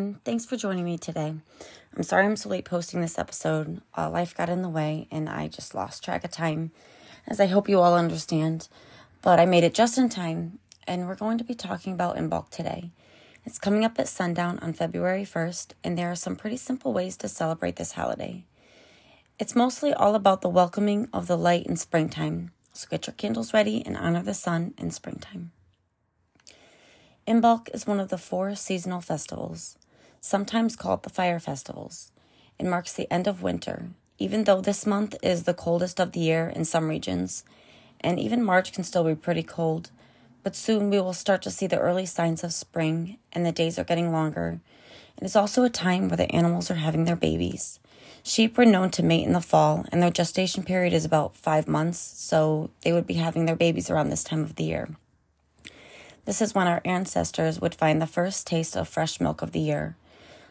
Everyone. Thanks for joining me today. I'm sorry I'm so late posting this episode. Uh, life got in the way and I just lost track of time, as I hope you all understand. But I made it just in time, and we're going to be talking about Imbolc today. It's coming up at sundown on February 1st, and there are some pretty simple ways to celebrate this holiday. It's mostly all about the welcoming of the light in springtime, so get your candles ready and honor the sun in springtime. Imbolc is one of the four seasonal festivals, sometimes called the fire festivals. It marks the end of winter, even though this month is the coldest of the year in some regions, and even March can still be pretty cold. But soon we will start to see the early signs of spring, and the days are getting longer. It is also a time where the animals are having their babies. Sheep were known to mate in the fall, and their gestation period is about five months, so they would be having their babies around this time of the year. This is when our ancestors would find the first taste of fresh milk of the year.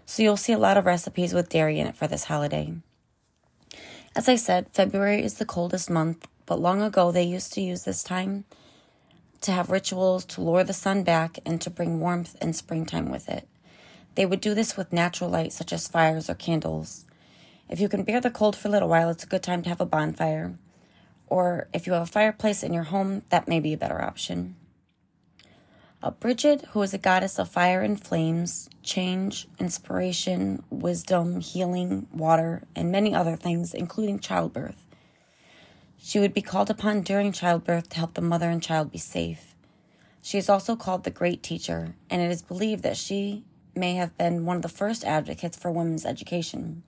So you'll see a lot of recipes with dairy in it for this holiday. As I said, February is the coldest month, but long ago they used to use this time to have rituals to lure the sun back and to bring warmth and springtime with it. They would do this with natural light such as fires or candles. If you can bear the cold for a little while, it's a good time to have a bonfire. Or if you have a fireplace in your home, that may be a better option. Uh, Bridget, who is a goddess of fire and flames, change, inspiration, wisdom, healing, water, and many other things, including childbirth. She would be called upon during childbirth to help the mother and child be safe. She is also called the Great Teacher, and it is believed that she may have been one of the first advocates for women's education.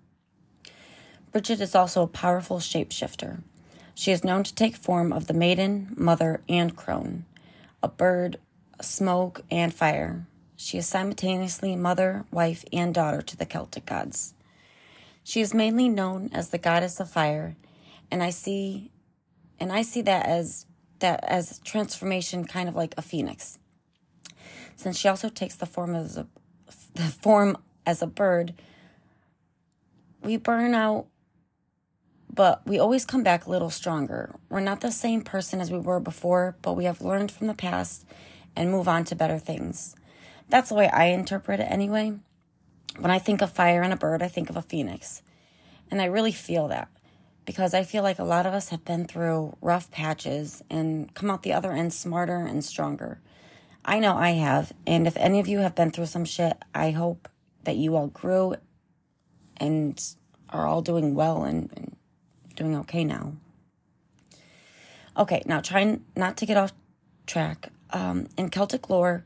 Bridget is also a powerful shapeshifter. She is known to take form of the maiden, mother, and crone, a bird, smoke, and fire. She is simultaneously mother, wife, and daughter to the Celtic gods. She is mainly known as the goddess of fire, and I see and I see that as that as transformation kind of like a phoenix. Since she also takes the form as a the form as a bird, we burn out but we always come back a little stronger. We're not the same person as we were before, but we have learned from the past and move on to better things. That's the way I interpret it anyway. When I think of fire and a bird, I think of a phoenix. And I really feel that because I feel like a lot of us have been through rough patches and come out the other end smarter and stronger. I know I have. And if any of you have been through some shit, I hope that you all grew and are all doing well and, and doing okay now. Okay, now trying not to get off track. Um, in Celtic lore,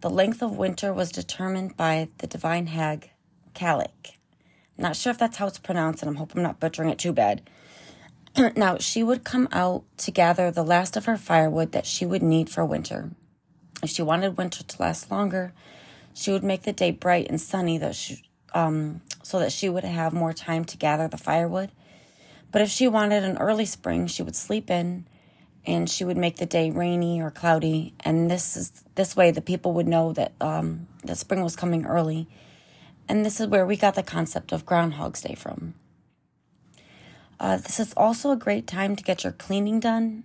the length of winter was determined by the divine hag, Cailleach. Not sure if that's how it's pronounced, and I'm hoping I'm not butchering it too bad. now, she would come out to gather the last of her firewood that she would need for winter. If she wanted winter to last longer, she would make the day bright and sunny that she, um, so that she would have more time to gather the firewood. But if she wanted an early spring, she would sleep in and she would make the day rainy or cloudy. And this is this way the people would know that um, that spring was coming early. And this is where we got the concept of groundhog's day from. Uh, this is also a great time to get your cleaning done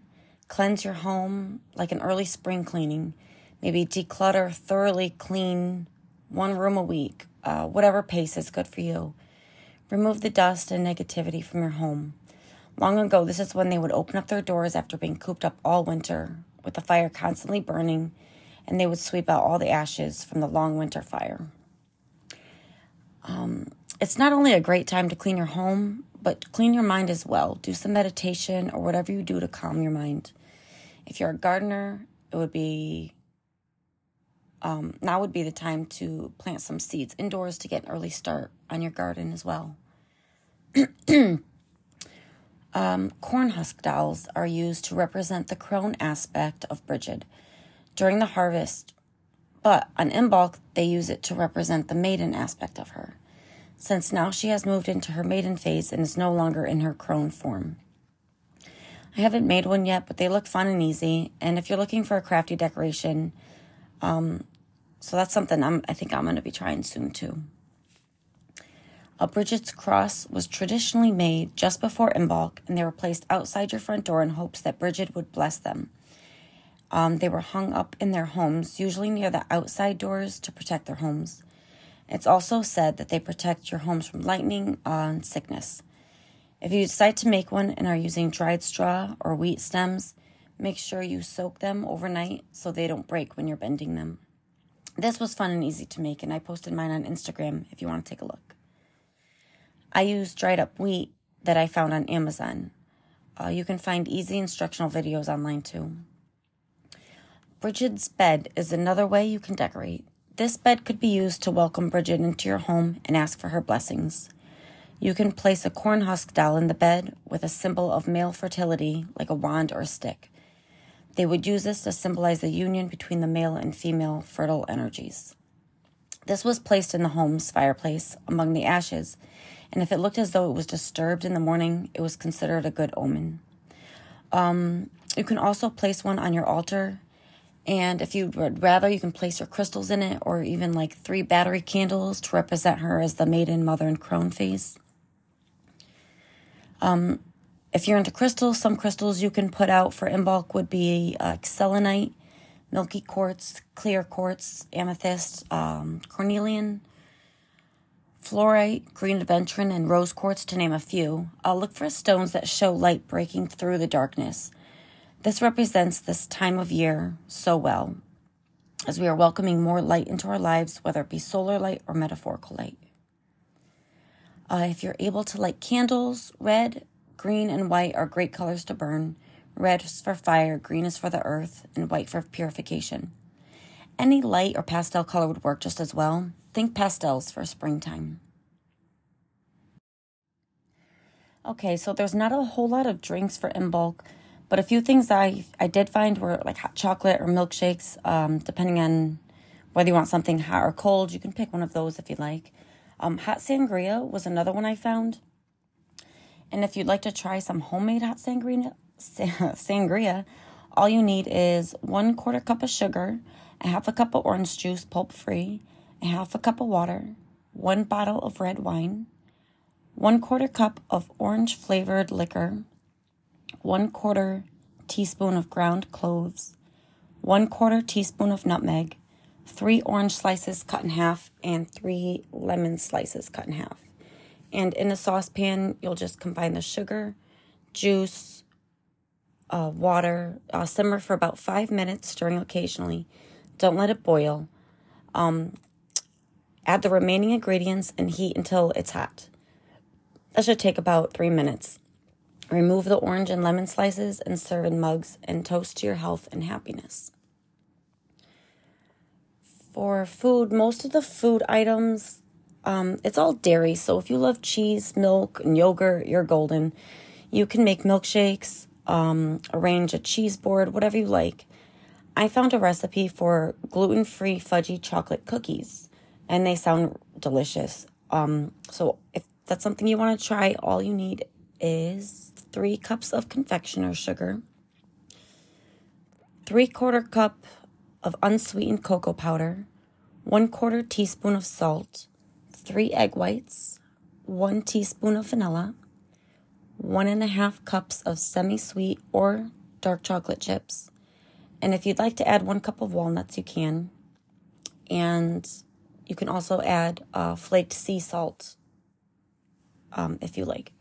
cleanse your home like an early spring cleaning. Maybe declutter thoroughly clean one room a week uh, whatever pace is good for you. Remove the dust and negativity from your home Long ago, this is when they would open up their doors after being cooped up all winter, with the fire constantly burning, and they would sweep out all the ashes from the long winter fire. Um, it's not only a great time to clean your home, but clean your mind as well. Do some meditation or whatever you do to calm your mind. If you're a gardener, it would be um, now would be the time to plant some seeds indoors to get an early start on your garden as well. Um, corn husk dolls are used to represent the crone aspect of Bridget during the harvest, but on Imbolc, they use it to represent the maiden aspect of her, since now she has moved into her maiden phase and is no longer in her crone form. I haven't made one yet, but they look fun and easy. And if you're looking for a crafty decoration, um, so that's something I'm, I think I'm going to be trying soon too. A Bridget's cross was traditionally made just before Imbolc, and they were placed outside your front door in hopes that Bridget would bless them. Um, they were hung up in their homes, usually near the outside doors to protect their homes. It's also said that they protect your homes from lightning and sickness. If you decide to make one and are using dried straw or wheat stems, make sure you soak them overnight so they don't break when you're bending them. This was fun and easy to make, and I posted mine on Instagram if you want to take a look. I used dried up wheat that I found on Amazon. Uh, you can find easy instructional videos online too. Bridget's bed is another way you can decorate. This bed could be used to welcome Bridget into your home and ask for her blessings. You can place a corn husk doll in the bed with a symbol of male fertility, like a wand or a stick. They would use this to symbolize the union between the male and female fertile energies. This was placed in the home's fireplace among the ashes, and if it looked as though it was disturbed in the morning, it was considered a good omen. Um, you can also place one on your altar, and if you would rather, you can place your crystals in it, or even like three battery candles to represent her as the maiden, mother, and crone phase. Um, if you're into crystals, some crystals you can put out for Imbolc would be uh, selenite, milky quartz, clear quartz, amethyst, um, cornelian, fluorite, green aventurine, and rose quartz, to name a few. I'll look for stones that show light breaking through the darkness. This represents this time of year so well, as we are welcoming more light into our lives, whether it be solar light or metaphorical light. Uh, if you're able to light candles, red, green, and white are great colors to burn. Red is for fire, green is for the earth, and white for purification. Any light or pastel color would work just as well. Think pastels for springtime. Okay, so there's not a whole lot of drinks for Imbolc, but a few things I I did find were like hot chocolate or milkshakes, um, depending on whether you want something hot or cold. You can pick one of those if you like. Um, hot sangria was another one I found. And if you'd like to try some homemade hot sangria, sangria, all you need is one quarter cup of sugar, a half a cup of orange juice, pulp free, half a cup of water, one bottle of red wine, one quarter cup of orange flavored liquor, one quarter teaspoon of ground cloves, one quarter teaspoon of nutmeg, three orange slices cut in half, and three lemon slices cut in half. And in a saucepan, you'll just combine the sugar, juice, uh, water, uh, simmer for about five minutes, stirring occasionally. Don't let it boil. Um, add the remaining ingredients and heat until it's hot. That should take about three minutes. Remove the orange and lemon slices and serve in mugs and toast to your health and happiness. For food, most of the food items, um, it's all dairy. So if you love cheese, milk, and yogurt, you're golden. You can make milkshakes, um, arrange a cheese board, whatever you like. I found a recipe for gluten free fudgy chocolate cookies, and they sound delicious. Um, so if that's something you want to try, all you need is three cups of confectioner sugar, three quarter cup of unsweetened cocoa powder, one quarter teaspoon of salt, three egg whites, one teaspoon of vanilla, one and a half cups of semi sweet or dark chocolate chips. And if you'd like to add one cup of walnuts, you can. And you can also add uh, flaked sea salt um, if you like.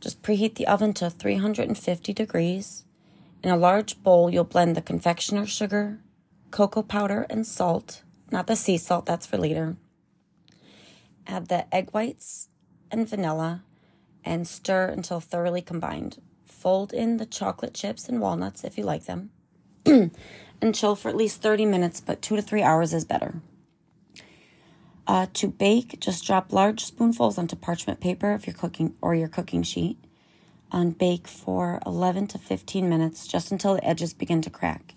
Just preheat the oven to 350 degrees. In a large bowl, you'll blend the confectioner sugar, cocoa powder, and salt. Not the sea salt, that's for later. Add the egg whites and vanilla and stir until thoroughly combined. Fold in the chocolate chips and walnuts if you like them. and chill for at least 30 minutes, but two to three hours is better. Uh, to bake, just drop large spoonfuls onto parchment paper if you're cooking or your cooking sheet. And bake for 11 to 15 minutes just until the edges begin to crack.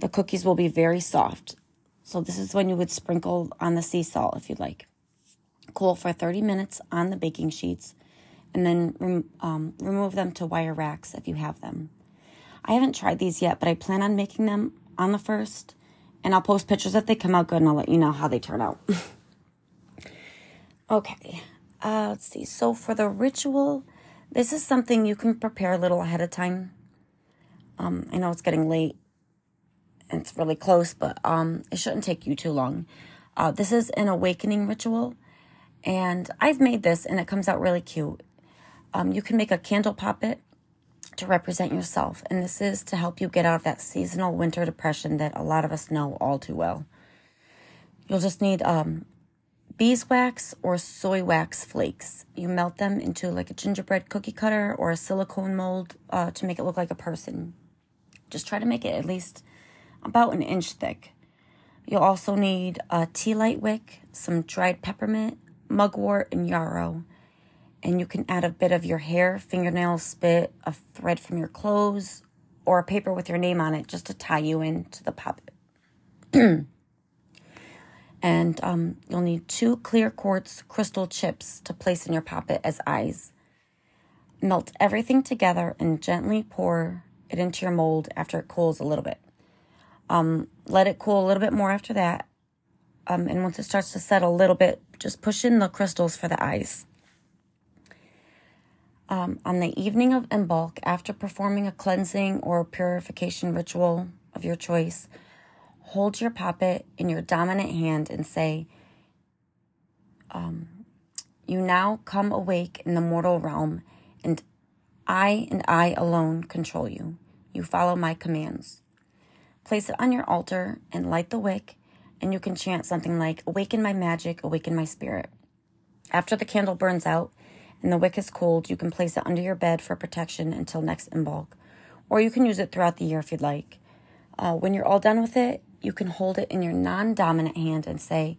The cookies will be very soft. So, this is when you would sprinkle on the sea salt if you'd like. Cool for 30 minutes on the baking sheets and then um, remove them to wire racks if you have them. I haven't tried these yet, but I plan on making them on the first, and I'll post pictures if they come out good and I'll let you know how they turn out. okay, uh, let's see. So for the ritual, this is something you can prepare a little ahead of time. Um, I know it's getting late it's really close, but um, it shouldn't take you too long. Uh, this is an awakening ritual, and I've made this and it comes out really cute. Um, you can make a candle poppet to represent yourself, and this is to help you get out of that seasonal winter depression that a lot of us know all too well. You'll just need um, beeswax or soy wax flakes. You melt them into like a gingerbread cookie cutter or a silicone mold uh, to make it look like a person. Just try to make it at least about an inch thick. You'll also need a tea light wick, some dried peppermint, mugwort, and yarrow. And you can add a bit of your hair, fingernail spit, a thread from your clothes, or a paper with your name on it just to tie you into the puppet. and um, you'll need two clear quartz crystal chips to place in your poppet as eyes. Melt everything together and gently pour it into your mold after it cools a little bit. Um, let it cool a little bit more after that. Um, and once it starts to settle a little bit, just push in the crystals for the eyes. Um, on the evening of Imbolc, after performing a cleansing or purification ritual of your choice, hold your puppet in your dominant hand and say, um, You now come awake in the mortal realm, and I and I alone control you. You follow my commands. Place it on your altar and light the wick, and you can chant something like, Awaken my magic, awaken my spirit. After the candle burns out and the wick is cooled, you can place it under your bed for protection until next Imbolc, or you can use it throughout the year if you'd like. Uh, when you're all done with it, you can hold it in your non dominant hand and say,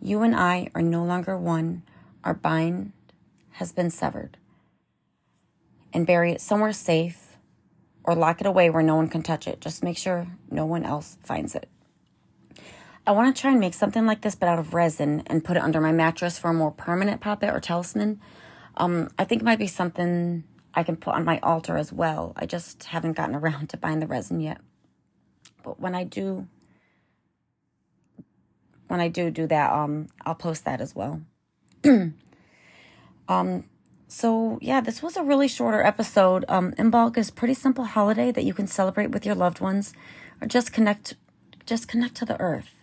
You and I are no longer one. Our bind has been severed. And bury it somewhere safe or lock it away where no one can touch it. Just make sure no one else finds it. I want to try and make something like this, but out of resin and put it under my mattress for a more permanent poppet or talisman. Um, I think it might be something I can put on my altar as well. I just haven't gotten around to buying the resin yet. But when I do when I do do that, um, I'll post that as well. um, so yeah, this was a really shorter episode. Um, Imbolc is pretty simple holiday that you can celebrate with your loved ones, or just connect, just connect to the earth.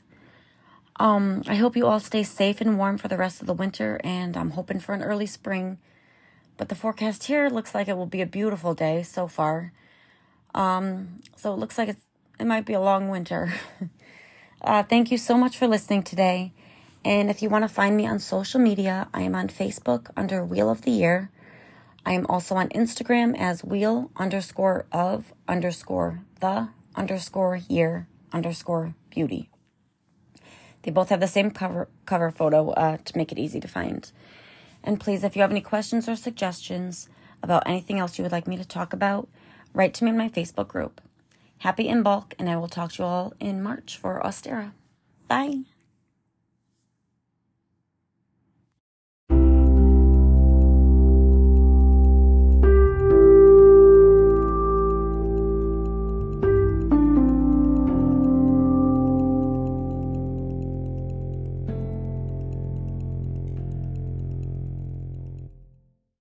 Um, I hope you all stay safe and warm for the rest of the winter, and I'm hoping for an early spring. But the forecast here looks like it will be a beautiful day so far. Um, so it looks like it's, it might be a long winter. Uh, thank you so much for listening today. And if you want to find me on social media, I am on Facebook under Wheel of the Year. I am also on Instagram as wheel underscore of underscore the underscore year underscore beauty. They both have the same cover cover photo uh, to make it easy to find. And please, if you have any questions or suggestions about anything else you would like me to talk about, write to me in my Facebook group. Happy Imbolc, and I will talk to you all in March for Ostara. Bye.